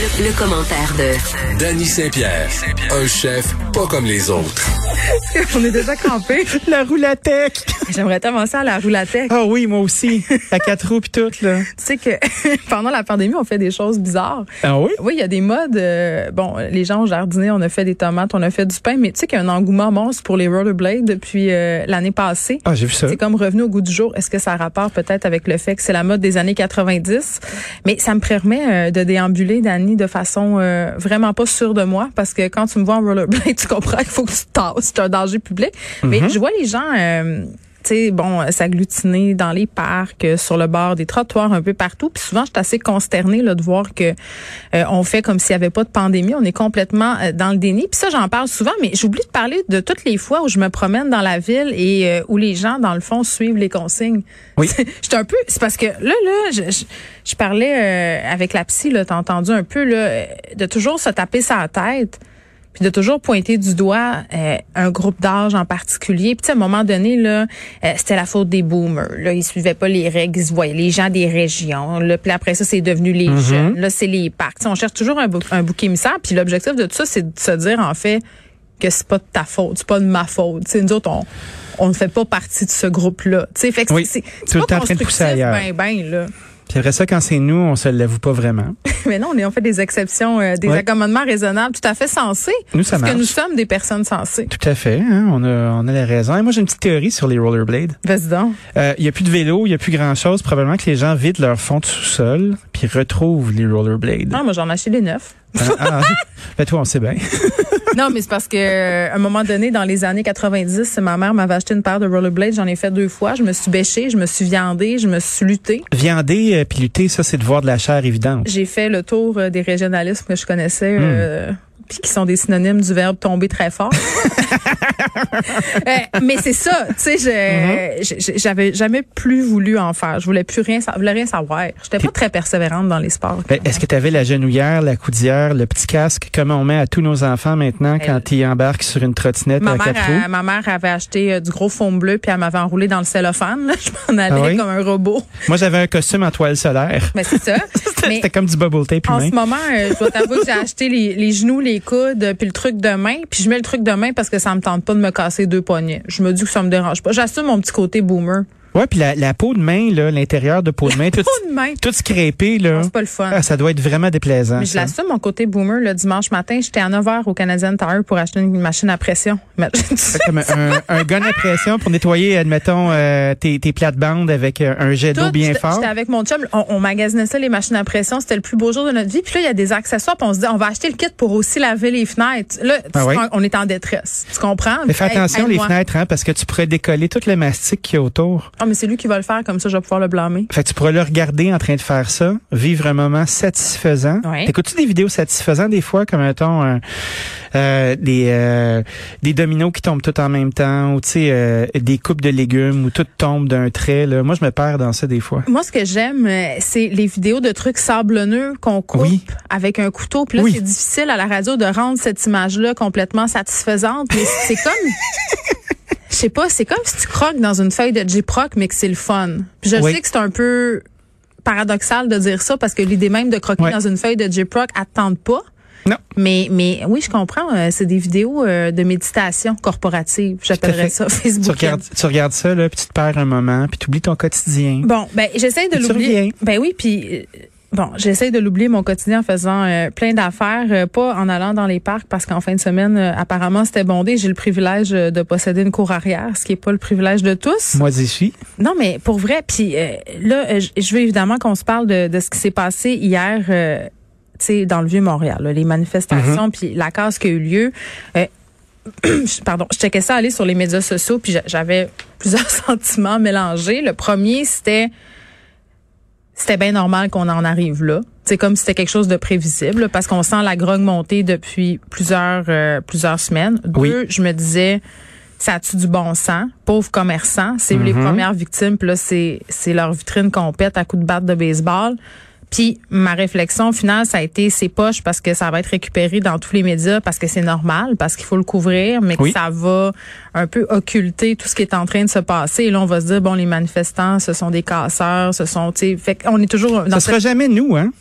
Le, le commentaire de Danny Saint-Pierre, un chef pas comme les autres. On est déjà campé. La roulatec. J'aimerais avancer à la roulatec. Ah oui, moi aussi. À quatre roues puis tout, là. Tu sais que pendant la pandémie, on fait des choses bizarres. Ah oui? Oui, il y a des modes. euh, bon, les gens ont jardiné, on a fait des tomates, on a fait du pain, mais tu sais qu'il y a un engouement monstre pour les rollerblades depuis euh, l'année passée. Ah, j'ai vu ça. C'est comme revenu au goût du jour. Est-ce que ça a rapport peut-être avec le fait que c'est la mode des années 90? Mais ça me permet euh, de déambuler, Dani, de façon euh, vraiment pas sûre de moi parce que quand tu me vois en rollerblade, tu comprends qu'il faut que tu te tasses. C'est un danger public. Mais je vois les gens... euh, tu sais, bon, s'agglutiner dans les parcs, euh, sur le bord des trottoirs, un peu partout. Puis souvent, je suis assez consternée là, de voir que euh, on fait comme s'il n'y avait pas de pandémie. On est complètement euh, dans le déni. Puis ça, j'en parle souvent, mais j'oublie de parler de toutes les fois où je me promène dans la ville et euh, où les gens, dans le fond, suivent les consignes. Oui. J'étais un peu... C'est parce que là, là, je, je, je parlais euh, avec la psy, là, t'as entendu un peu, là, euh, de toujours se taper sa tête puis de toujours pointer du doigt euh, un groupe d'âge en particulier. Puis à un moment donné là, euh, c'était la faute des boomers. Là, ils suivaient pas les règles, ils se voyaient les gens des régions. Là, puis après ça, c'est devenu les jeunes. Là, c'est les parcs. Tu sais, on cherche toujours un, bou- un bouc émissaire. Puis l'objectif de tout ça, c'est de se dire en fait que c'est pas de ta faute, c'est pas de ma faute. Tu sais, nous autres, on on ne fait pas partie de ce groupe-là. Tu sais, fait que Oui, c'est pas constructif. Ben, ben, là. Puis après ça, quand c'est nous, on se l'avoue pas vraiment. Mais non, on, est, on fait des exceptions, euh, des Ouais. accommodements raisonnables, tout à fait sensés. Nous, ça parce que nous sommes des personnes sensées. Tout à fait. Hein? On, a, on a la raison. Et moi, j'ai une petite théorie sur les rollerblades. Vas-y donc. Euh, Il y a plus de vélo, il y a plus grand-chose. Probablement que les gens vident leur fond de sous-sol puis retrouvent les rollerblades. Ah, moi, j'en ai acheté des neufs. Ah, ah, ben toi, on sait bien. non, mais c'est parce que euh, à un moment donné, dans les années 90, ma mère m'avait acheté une paire de rollerblades. J'en ai fait deux fois. Je me suis bêchée, je me suis viandée, je me suis luttée. Viander euh, puis lutter, ça, c'est de voir de la chair évidente. J'ai fait le tour euh, des régionalismes que je connaissais. Hmm. euh, puis qui sont des synonymes du verbe tomber très fort. Euh, mais c'est ça, tu sais, Mm-hmm. j'avais jamais plus voulu en faire. Je voulais plus rien, je voulais rien savoir. J'étais pas très persévérante dans les sports. Ben, Est-ce que tu avais la genouillère, la coudière, le petit casque, comme on met à tous nos enfants maintenant Elle- quand ils embarquent sur une trottinette à quatre euh, roues? ma mère avait acheté euh, du gros foam bleu puis elle m'avait enroulé dans le cellophane. là. Je m'en allais Ah oui? comme un robot. Moi, j'avais un costume en toile solaire. Mais c'est ça. C'était comme du bubble tape en ce moment, euh, je dois t'avouer que j'ai acheté les, les genoux, les coudes, euh, puis le truc de main. Puis je mets le truc de main parce que ça me tente pas de me casser deux poignets. Je me dis que ça me dérange pas. J'assume mon petit côté boomer. Ouais, puis la, la peau de main, là, l'intérieur de peau de main, tout, Pas de main. tout scrapé, là. C'est pas le fun. Ah, ça doit être vraiment déplaisant. Mais je l'assume, mon côté boomer, le dimanche matin, j'étais à 9 h au Canadian Tire pour acheter une machine à pression. Comme un, un gun à pression pour nettoyer, admettons, euh, tes, tes plates-bandes avec euh, un jet d'eau bien fort. J'étais avec mon chum, on, on magasinait ça, les machines à pression. C'était le plus beau jour de notre vie. Puis là, il y a des accessoires. Puis on se dit, on va acheter le kit pour aussi laver les fenêtres. Là, Ah oui? on est en détresse. Tu comprends? Mais fais Hey, attention les aide-moi. fenêtres, hein, parce que tu pourrais décoller tout le mastic qu'il y a autour. Ah, mais c'est lui qui va le faire, comme ça, je vais pouvoir le blâmer. Fait que tu pourrais le regarder en train de faire ça, vivre un moment satisfaisant. Ouais. T'écoutes-tu des vidéos satisfaisantes des fois, comme mettons un- euh, des euh, des dominos qui tombent tout en même temps, ou tu sais euh, des coupes de légumes où tout tombe d'un trait. Là? Moi, je me perds dans ça des fois. Moi, ce que j'aime, euh, c'est les vidéos de trucs sablonneux qu'on coupe Oui. avec un couteau. Puis là, Oui. c'est difficile à la radio de rendre cette image-là complètement satisfaisante. Mais c'est comme... Je sais pas, c'est comme si tu croques dans une feuille de J-Proc, mais que c'est le fun. Puis je Oui. sais que c'est un peu paradoxal de dire ça parce que l'idée même de croquer dans une feuille de J-Proc, elle te tente pas. Non. Mais, mais oui, je comprends. euh, c'est des vidéos euh, de méditation corporative. J'appellerais ça Tu Facebook. regardes, tu regardes ça, là, puis tu te perds un moment, puis tu oublies ton quotidien. Bon, ben j'essaie de tu l'oublier. Ben oui, puis euh, bon, j'essaie de l'oublier mon quotidien en faisant euh, plein d'affaires, euh, pas en allant dans les parcs parce qu'en fin de semaine euh, apparemment c'était bondé. J'ai le privilège de posséder une cour arrière, ce qui est pas le privilège de tous. Moi, j'y suis. Non, mais pour vrai. Puis euh, là, je veux évidemment qu'on se parle de, de ce qui s'est passé hier. euh, tu sais, dans le Vieux-Montréal, là, les manifestations, puis la casse qui a eu lieu. Euh, pardon, je checkais ça aller sur les médias sociaux, puis j'a- j'avais plusieurs sentiments mélangés. Le premier, c'était c'était bien normal qu'on en arrive là. C'est comme si c'était quelque chose de prévisible, parce qu'on sent la grogne monter depuis plusieurs euh, plusieurs semaines. Oui. Deux, je me disais, ça a-tu du bon sens? Pauvres commerçants, c'est les premières victimes, puis là, c'est, c'est leur vitrine qu'on pète à coups de batte de baseball. Puis ma réflexion finale, ça a été c'est poche parce que ça va être récupéré dans tous les médias parce que c'est normal, parce qu'il faut le couvrir, mais que ça va un peu occulter tout ce qui est en train de se passer. Et là, on va se dire bon, les manifestants, ce sont des casseurs, ce sont, tu sais, fait qu'on est toujours dans Ça cette- sera jamais nous, hein?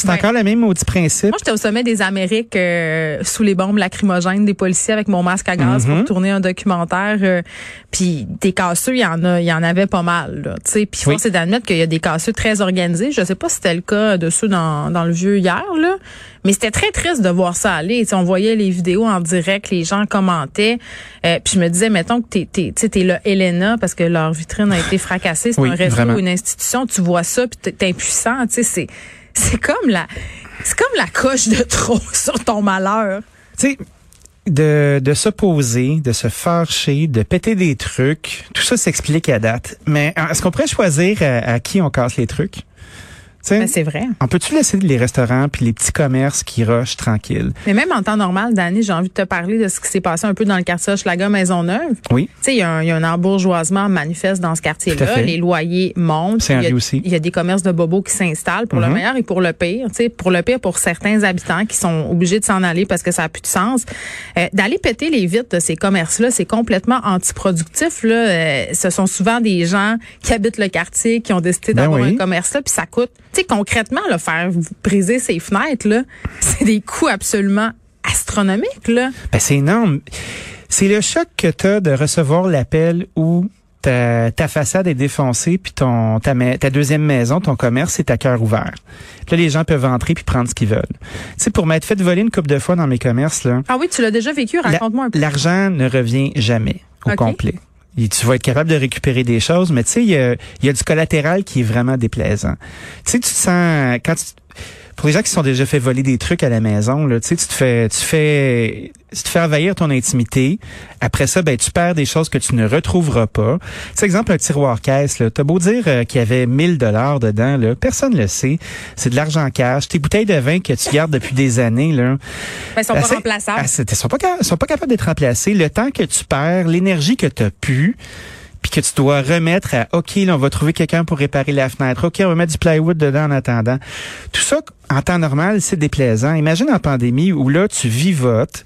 C'est Ouais. encore le même maudit principe. Moi, j'étais au sommet des Amériques euh, sous les bombes lacrymogènes des policiers avec mon masque à gaz Mhm. pour tourner un documentaire. euh, puis des casseux, il y en a, il y en avait pas mal. Là, tu puis Oui. force est d'admettre qu'il y a des casseux très organisés. Je sais pas si c'était le cas de ceux dans, dans le vieux hier, là, mais c'était très triste de voir ça aller. Tu sais, on voyait les vidéos en direct, les gens commentaient. Euh, puis je me disais, mettons que t'es, t'es, t'es là, Elena, parce que leur vitrine a été fracassée. C'est Oui, un réseau une institution. Tu vois ça, puis t'es- t'es impuissant. Tu sais, c'est c'est comme la c'est comme la coche de trop sur ton malheur. Tu sais, de, de s'opposer, de se fâcher, de péter des trucs, tout ça s'explique à date. Mais euh, est-ce qu'on pourrait choisir à, à qui on casse les trucs? Ben, c'est vrai. on peut-tu laisser les restaurants puis les petits commerces qui rushent tranquilles? Mais même en temps normal, Dani, j'ai envie de te parler de ce qui s'est passé un peu dans le quartier Hochelaga Maisonneuve. Oui. Tu sais, il y, a un- il y a un embourgeoisement manifeste dans ce quartier-là. Les loyers montent. C'est un riz aussi. Il y a des commerces de bobos qui s'installent pour le Mhm. meilleur et pour le pire. Tu sais, pour le pire, pour certains habitants qui sont obligés de s'en aller parce que ça a plus de sens. Euh, D'aller péter les vitres de ces commerces-là, c'est complètement antiproductif. Là. Euh, ce sont souvent des gens qui habitent le quartier, qui ont décidé Ben d'avoir oui. un commerce-là, puis ça coûte. Tu sais, concrètement, là, faire briser ces fenêtres, là, c'est des coûts absolument astronomiques. Là. Ben, c'est énorme. C'est le choc que tu as de recevoir l'appel où ta, ta façade est défoncée, puis ton ta, ta deuxième maison, ton commerce, est à cœur ouvert. Puis là, les gens peuvent entrer puis prendre ce qu'ils veulent. Tu sais, pour m'être fait voler une coupe de fois dans mes commerces, là, Ah oui, tu l'as déjà vécu, raconte-moi un peu. l'argent ne revient jamais au complet. Tu vas être capable de récupérer des choses, mais tu sais, il y a, y a du collatéral qui est vraiment déplaisant. Tu sais, tu sens quand tu, pour les gens qui se sont déjà fait voler des trucs à la maison, là, tu sais, tu te fais, tu fais, tu te fais envahir ton intimité. Après ça, ben, tu perds des choses que tu ne retrouveras pas. Sais, exemple, un tiroir caisse, là. T'as beau dire euh, qu'il y avait 1000 dollars dedans, là. Personne le sait. C'est de l'argent cash. Tes bouteilles de vin que tu gardes depuis des années, là. Ben, ils sont pas remplaçables. ah, c'est- Ils sont pas, sont pas capables d'être remplacés. Le temps que tu perds, l'énergie que tu as pu, puis que tu dois remettre à OK, là, on va trouver quelqu'un pour réparer la fenêtre. OK, on va mettre du plywood dedans en attendant. Tout ça, en temps normal, c'est déplaisant. Imagine en pandémie où là, tu vivotes,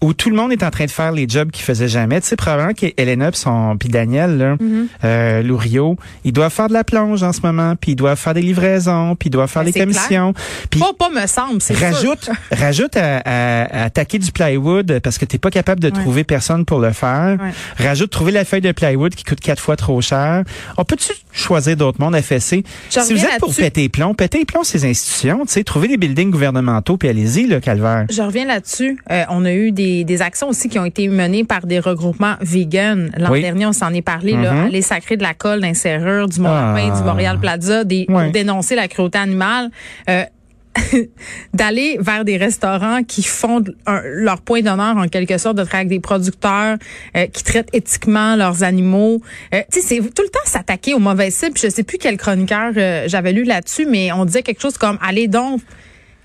où tout le monde est en train de faire les jobs qu'ils faisaient jamais. Tu sais, probablement qu'Elena pis son puis Daniel, là, Mm-hmm. euh, Lourio, ils doivent faire de la plonge en ce moment, puis ils doivent faire des livraisons, puis ils doivent faire Ben, des commissions. Puis Pas, pas me semble, c'est sûr. rajoute, rajoute à, à, à attaquer du plywood parce que t'es pas capable de Ouais. trouver personne pour le faire. Ouais. Rajoute trouver la feuille de plywood qui coûte quatre fois trop cher. On peut-tu choisir d'autres mondes FSC? Je Si vous êtes pour péter les plombs, péter les plombs ces institutions, tu sais, trouver des buildings gouvernementaux puis allez-y, le calvaire. Je reviens là-dessus. Euh, on a eu des, des actions aussi qui ont été menées par des regroupements vegan. L'an Oui. dernier, on s'en est parlé. là, Mhm. aller sacrer de la colle, d'un serrure, du Mont-Lapin, Ah. du Montréal Plaza, des, pour dénoncer la cruauté animale. Euh, d'aller vers des restaurants qui font leur point d'honneur en quelque sorte de travailler avec des producteurs euh, qui traitent éthiquement leurs animaux. Euh, tu sais, c'est tout le temps s'attaquer aux mauvaises cibles. Je sais plus quel chroniqueur euh, j'avais lu là-dessus, mais on disait quelque chose comme allez donc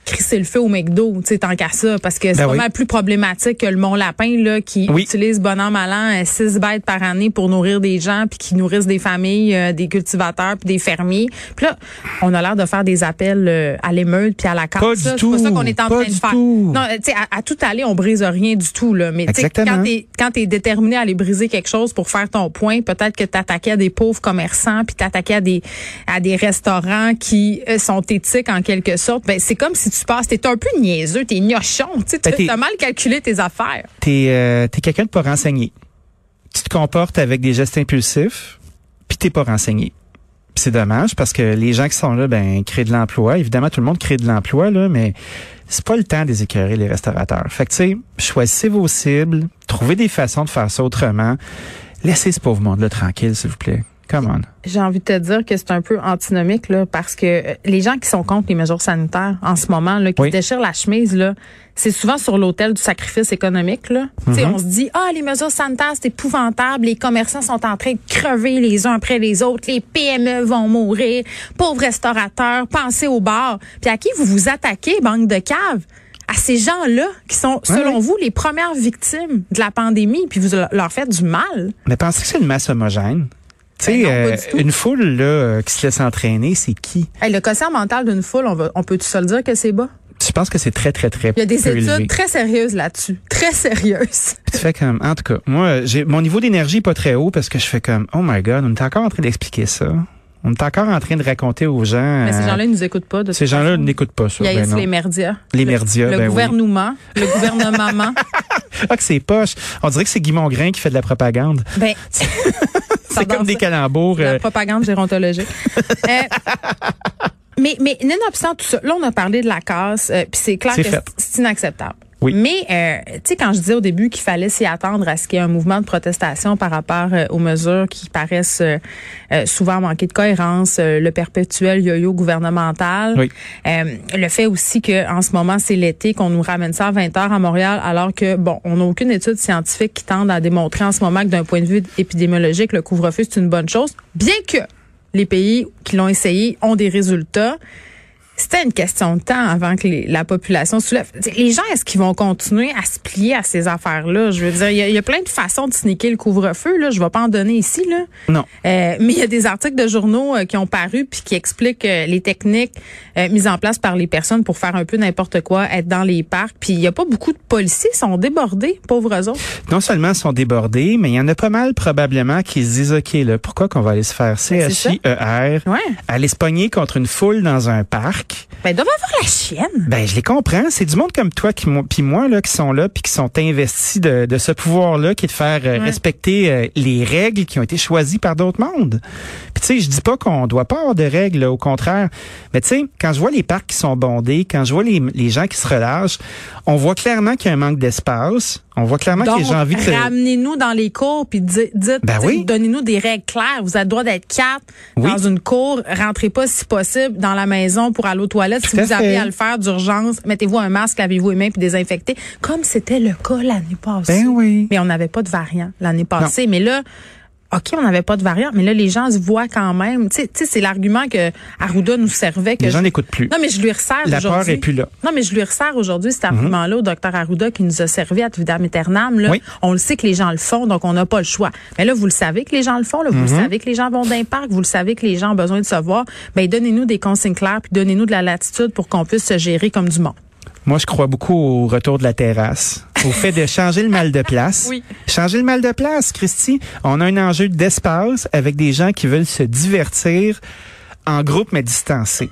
crisser le feu au McDo, tu sais, tant qu'à ça, parce que c'est Ben oui. mal plus problématique que le Mont Lapin, là, qui Oui. utilise bon an, mal an, euh, six bêtes par année pour nourrir des gens, puis qui nourrissent des familles, euh, des cultivateurs, puis des fermiers. Puis là, on a l'air de faire des appels euh, à l'émeute puis à la casse. Pas du C'est tout. pas ça qu'on est en Pas train de faire. tout. Non, tu sais, à, à tout aller, on brise rien du tout, là. Mais tu sais, quand t'es quand t'es déterminé à aller briser quelque chose pour faire ton point, peut-être que t'attaquais à des pauvres commerçants, puis t'attaquais à des à des restaurants qui sont éthiques en quelque sorte. Ben c'est comme si tu passes, t'es un peu niaiseux, t'es gnochon, tu sais, Ben, t'es- t'as mal calculé tes affaires. T'es euh, quelqu'un de pas renseigné. Tu te comportes avec des gestes impulsifs, puis t'es pas renseigné. C'est dommage parce que les gens qui sont là, ben, créent de l'emploi. Évidemment, tout le monde crée de l'emploi, là, mais c'est pas le temps de les écœurer, les restaurateurs. Fait que, tu sais, choisissez vos cibles, trouvez des façons de faire ça autrement. Laissez ce pauvre monde-là tranquille, s'il vous plaît. Come on. J'ai envie de te dire que c'est un peu antinomique là, parce que euh, les gens qui sont contre les mesures sanitaires en ce moment, là, qui Oui. se déchirent la chemise, là, c'est souvent sur l'autel du sacrifice économique. Là. Mhm. On se dit ah les mesures sanitaires c'est épouvantable, les commerçants sont en train de crever les uns après les autres, les PME vont mourir, pauvres restaurateurs, pensez au bar. Puis à qui vous vous attaquez, banque de cave? À ces gens-là qui sont, selon ouais. vous, les premières victimes de la pandémie, puis vous leur faites du mal. Mais pensez que c'est une masse homogène. Tu sais, Ben non, pas euh, tout. une foule là euh, qui se laisse entraîner, c'est qui? Hey, le quotient mental d'une foule, on, va, on peut-tu se le dire que c'est bas? Je pense que c'est très, très, très Il y a des études élevé. très sérieuses là-dessus. Très sérieuses. Puis tu fais comme, en tout cas, moi, j'ai mon niveau d'énergie est pas très haut parce que je fais comme, oh my god, on est encore en train d'expliquer ça. On est encore en train de raconter aux gens. Mais ces euh, gens-là, ils nous écoutent pas. De ces gens-là n'écoutent pas ça. Il y a ben les merdias. Les Le- merdias, Le ben oui. gouvernement. Le gouvernement. Ah, que c'est poche. On dirait que c'est Guy Mongrain qui fait de la propagande. ben, C'est comme des calembours. La euh, propagande gérontologique. Euh, mais, mais nonobstant tout ça, là, on a parlé de la casse, euh, puis c'est clair que c'est inacceptable. Oui. Mais, euh, tu sais, quand je disais au début qu'il fallait s'y attendre à ce qu'il y ait un mouvement de protestation par rapport euh, aux mesures qui paraissent euh, euh, souvent manquer de cohérence, euh, le perpétuel yo-yo gouvernemental, Oui. euh, le fait aussi que en ce moment, c'est l'été, qu'on nous ramène ça à 20 heures à Montréal, alors que, bon, on n'a aucune étude scientifique qui tende à démontrer en ce moment que d'un point de vue épidémiologique, le couvre-feu, c'est une bonne chose, bien que les pays qui l'ont essayé ont des résultats. C'était une question de temps avant que les- la population soulève. Les gens, est-ce qu'ils vont continuer à se plier à ces affaires-là? Je veux dire, il y, y a plein de façons de sneaker le couvre-feu. Là, je vais pas en donner ici. Là. Non. Euh, mais il y a des articles de journaux euh, qui ont paru puis qui expliquent euh, les techniques euh, mises en place par les personnes pour faire un peu n'importe quoi, être dans les parcs. Puis il y a pas beaucoup de policiers, ils sont débordés, pauvres autres. non seulement sont débordés, mais il y en a pas mal probablement qui se disent, OK, là, pourquoi qu'on va aller se faire Ben. CHIER, Ouais. aller se pogner contre une foule dans un parc? Ben, doivent avoir la chienne. Ben, je les comprends. C'est du monde comme toi qui, puis moi, là, qui sont là puis qui sont investis de, de ce pouvoir-là, qui est de faire euh, Ouais. respecter euh, les règles qui ont été choisies par d'autres mondes. Puis tu sais, je dis pas qu'on doit pas avoir de règles, là, au contraire. Mais tu sais, quand je vois les parcs qui sont bondés, quand je vois les, les gens qui se relâchent, on voit clairement qu'il y a un manque d'espace. On voit clairement que les gens envie de ramenez-nous dans les cours puis di- dites, Ben dites- oui. donnez-nous des règles claires. Vous avez le droit d'être quatre Oui. dans une cour. Rentrez pas si possible dans la maison pour aller aux toilettes. Tout si vous avez à le faire d'urgence, mettez-vous un masque, lavez-vous les mains puis désinfectez, comme c'était le cas l'année passée. Ben oui. Mais on n'avait pas de variant l'année passée. Mais là, OK, on n'avait pas de variant, mais là, les gens se voient quand même. Tu sais, c'est l'argument que Arruda nous servait. Que Les gens je- n'écoutent plus. Non, mais je lui resserre La peur aujourd'hui. est plus là. Mhm. Non, mais je lui resserre aujourd'hui cet argument-là au docteur Arruda qui nous a servi à Vidam Aeternam. Là. Oui. On le sait que les gens le font, donc on n'a pas le choix. Mais là, vous le savez que les gens le font. Là. Vous Mhm. le savez que les gens vont d'un parc. Vous le savez que les gens ont besoin de se voir. Ben, donnez-nous des consignes claires puis donnez-nous de la latitude pour qu'on puisse se gérer comme du monde. Moi, je crois beaucoup au retour de la terrasse, au fait de changer le mal de place. Oui. Changer le mal de place, Christy. On a un enjeu d'espace avec des gens qui veulent se divertir en groupe mais distancés.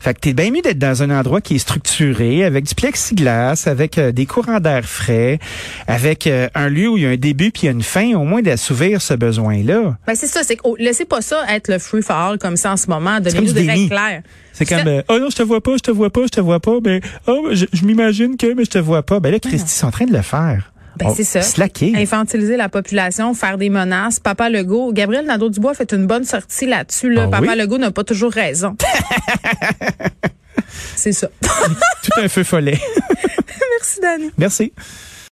Fait que t'es bien mieux d'être dans un endroit qui est structuré, avec du plexiglas, avec euh, des courants d'air frais, avec euh, un lieu où il y a un début puis il y a une fin, au moins d'assouvir ce besoin-là. Ben, c'est ça. C'est que, oh, laissez pas ça être le free for all comme ça en ce moment. Donnez-nous des règles claires. C'est comme, euh, oh non, je te vois pas, je te vois pas, je te vois pas, mais oh, je, je m'imagine que, mais je te vois pas. Ben là, Christy, ils sont en train de le faire. Ben, c'est ça. Slacker. Infantiliser la population, faire des menaces. Papa Legault, Gabriel Nadeau-Dubois fait une bonne sortie là-dessus. Là. Ah Papa oui? Legault n'a pas toujours raison. c'est ça. Tout un feu follet. Merci, Dani. Merci.